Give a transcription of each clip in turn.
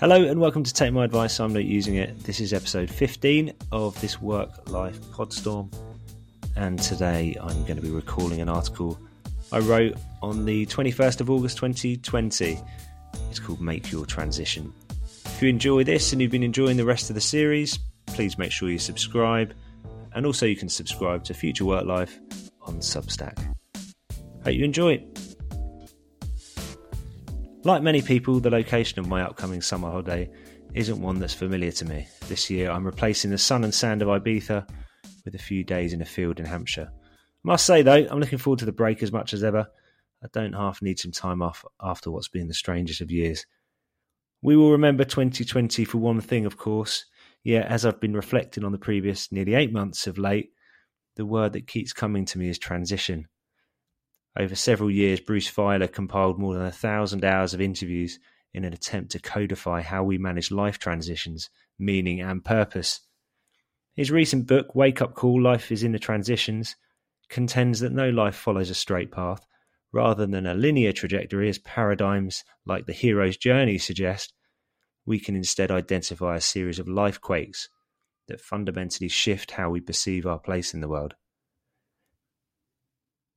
Hello and welcome to Take My Advice. I'm not using it. This is episode 15 of this work life podstorm. And today I'm going to be recalling an article I wrote on the 21st of August 2020. It's called Make Your Transition. If you enjoy this and you've been enjoying the rest of the series, please make sure you subscribe. And also, you can subscribe to Future Work Life on Substack. Hope you enjoy it. Like many people, the location of my upcoming summer holiday isn't one that's familiar to me. This year, I'm replacing the sun and sand of Ibiza with a few days in a field in Hampshire. Must say though, I'm looking forward to the break as much as ever. I don't half need some time off after what's been the strangest of years. We will remember 2020 for one thing, of course. Yet, as I've been reflecting on the previous nearly eight months of late, the word that keeps coming to me is transition. Over several years, Bruce Feiler compiled more than a thousand hours of interviews in an attempt to codify how we manage life transitions, meaning, and purpose. His recent book, Wake Up Call Life is in the Transitions, contends that no life follows a straight path. Rather than a linear trajectory, as paradigms like the hero's journey suggest, we can instead identify a series of life quakes that fundamentally shift how we perceive our place in the world.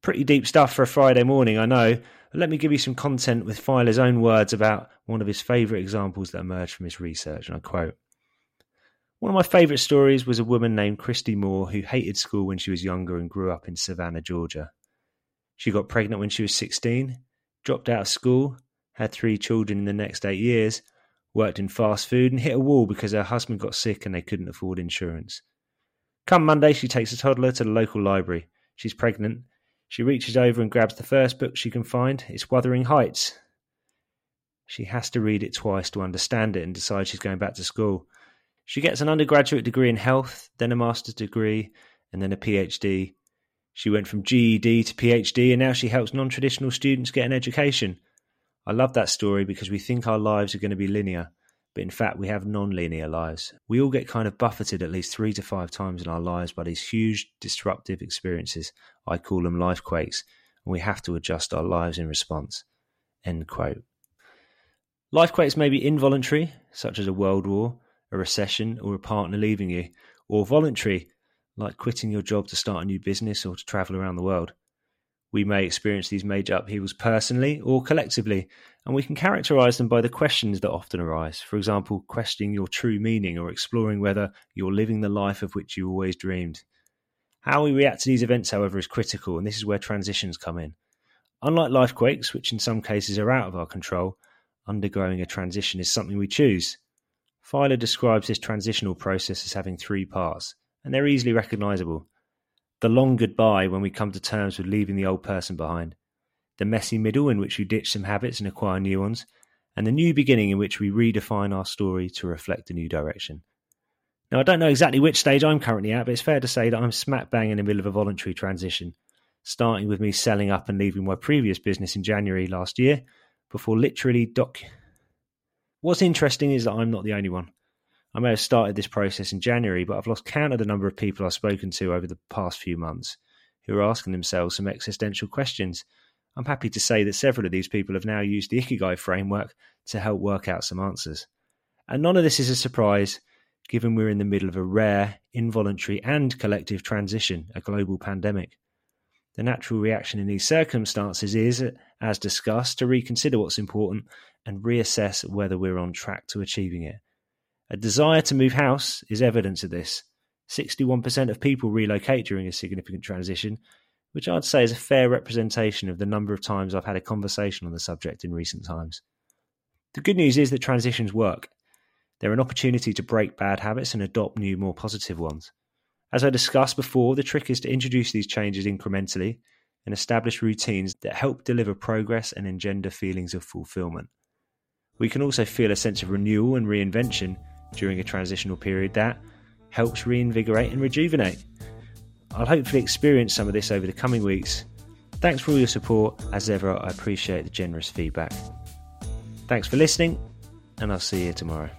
Pretty deep stuff for a Friday morning, I know. But let me give you some content with Feiler's own words about one of his favourite examples that emerged from his research, and I quote one of my favourite stories was a woman named Christy Moore who hated school when she was younger and grew up in Savannah, Georgia. She got pregnant when she was 16, dropped out of school, had three children in the next eight years, worked in fast food, and hit a wall because her husband got sick and they couldn't afford insurance. Come Monday, she takes a toddler to the local library. She's pregnant. She reaches over and grabs the first book she can find. It's Wuthering Heights. She has to read it twice to understand it and decide she's going back to school. She gets an undergraduate degree in health, then a master's degree, and then a PhD. She went from GED to PhD, and now she helps non traditional students get an education. I love that story because we think our lives are going to be linear, but in fact, we have non linear lives. We all get kind of buffeted at least three to five times in our lives by these huge disruptive experiences. I call them life quakes, and we have to adjust our lives in response. End quote. Life quakes may be involuntary, such as a world war, a recession, or a partner leaving you, or voluntary, like quitting your job to start a new business or to travel around the world. We may experience these major upheavals personally or collectively, and we can characterize them by the questions that often arise. For example, questioning your true meaning or exploring whether you're living the life of which you always dreamed. How we react to these events, however, is critical, and this is where transitions come in. Unlike life quakes, which in some cases are out of our control, undergoing a transition is something we choose. Feiler describes this transitional process as having three parts, and they're easily recognizable. The long goodbye when we come to terms with leaving the old person behind, the messy middle in which we ditch some habits and acquire new ones, and the new beginning in which we redefine our story to reflect a new direction. Now, I don't know exactly which stage I'm currently at, but it's fair to say that I'm smack bang in the middle of a voluntary transition, starting with me selling up and leaving my previous business in January last year, before literally doc- What's interesting is that I'm not the only one. I may have started this process in January, but I've lost count of the number of people I've spoken to over the past few months who are asking themselves some existential questions. I'm happy to say that several of these people have now used the Ikigai framework to help work out some answers. And none of this is a surprise, given we're in the middle of a rare, involuntary, and collective transition, a global pandemic. The natural reaction in these circumstances is, as discussed, to reconsider what's important and reassess whether we're on track to achieving it. A desire to move house is evidence of this. 61% of people relocate during a significant transition, which I'd say is a fair representation of the number of times I've had a conversation on the subject in recent times. The good news is that transitions work. They're an opportunity to break bad habits and adopt new, more positive ones. As I discussed before, the trick is to introduce these changes incrementally and establish routines that help deliver progress and engender feelings of fulfillment. We can also feel a sense of renewal and reinvention during a transitional period that helps reinvigorate and rejuvenate. I'll hopefully experience some of this over the coming weeks. Thanks for all your support. As ever, I appreciate the generous feedback. Thanks for listening, and I'll see you tomorrow.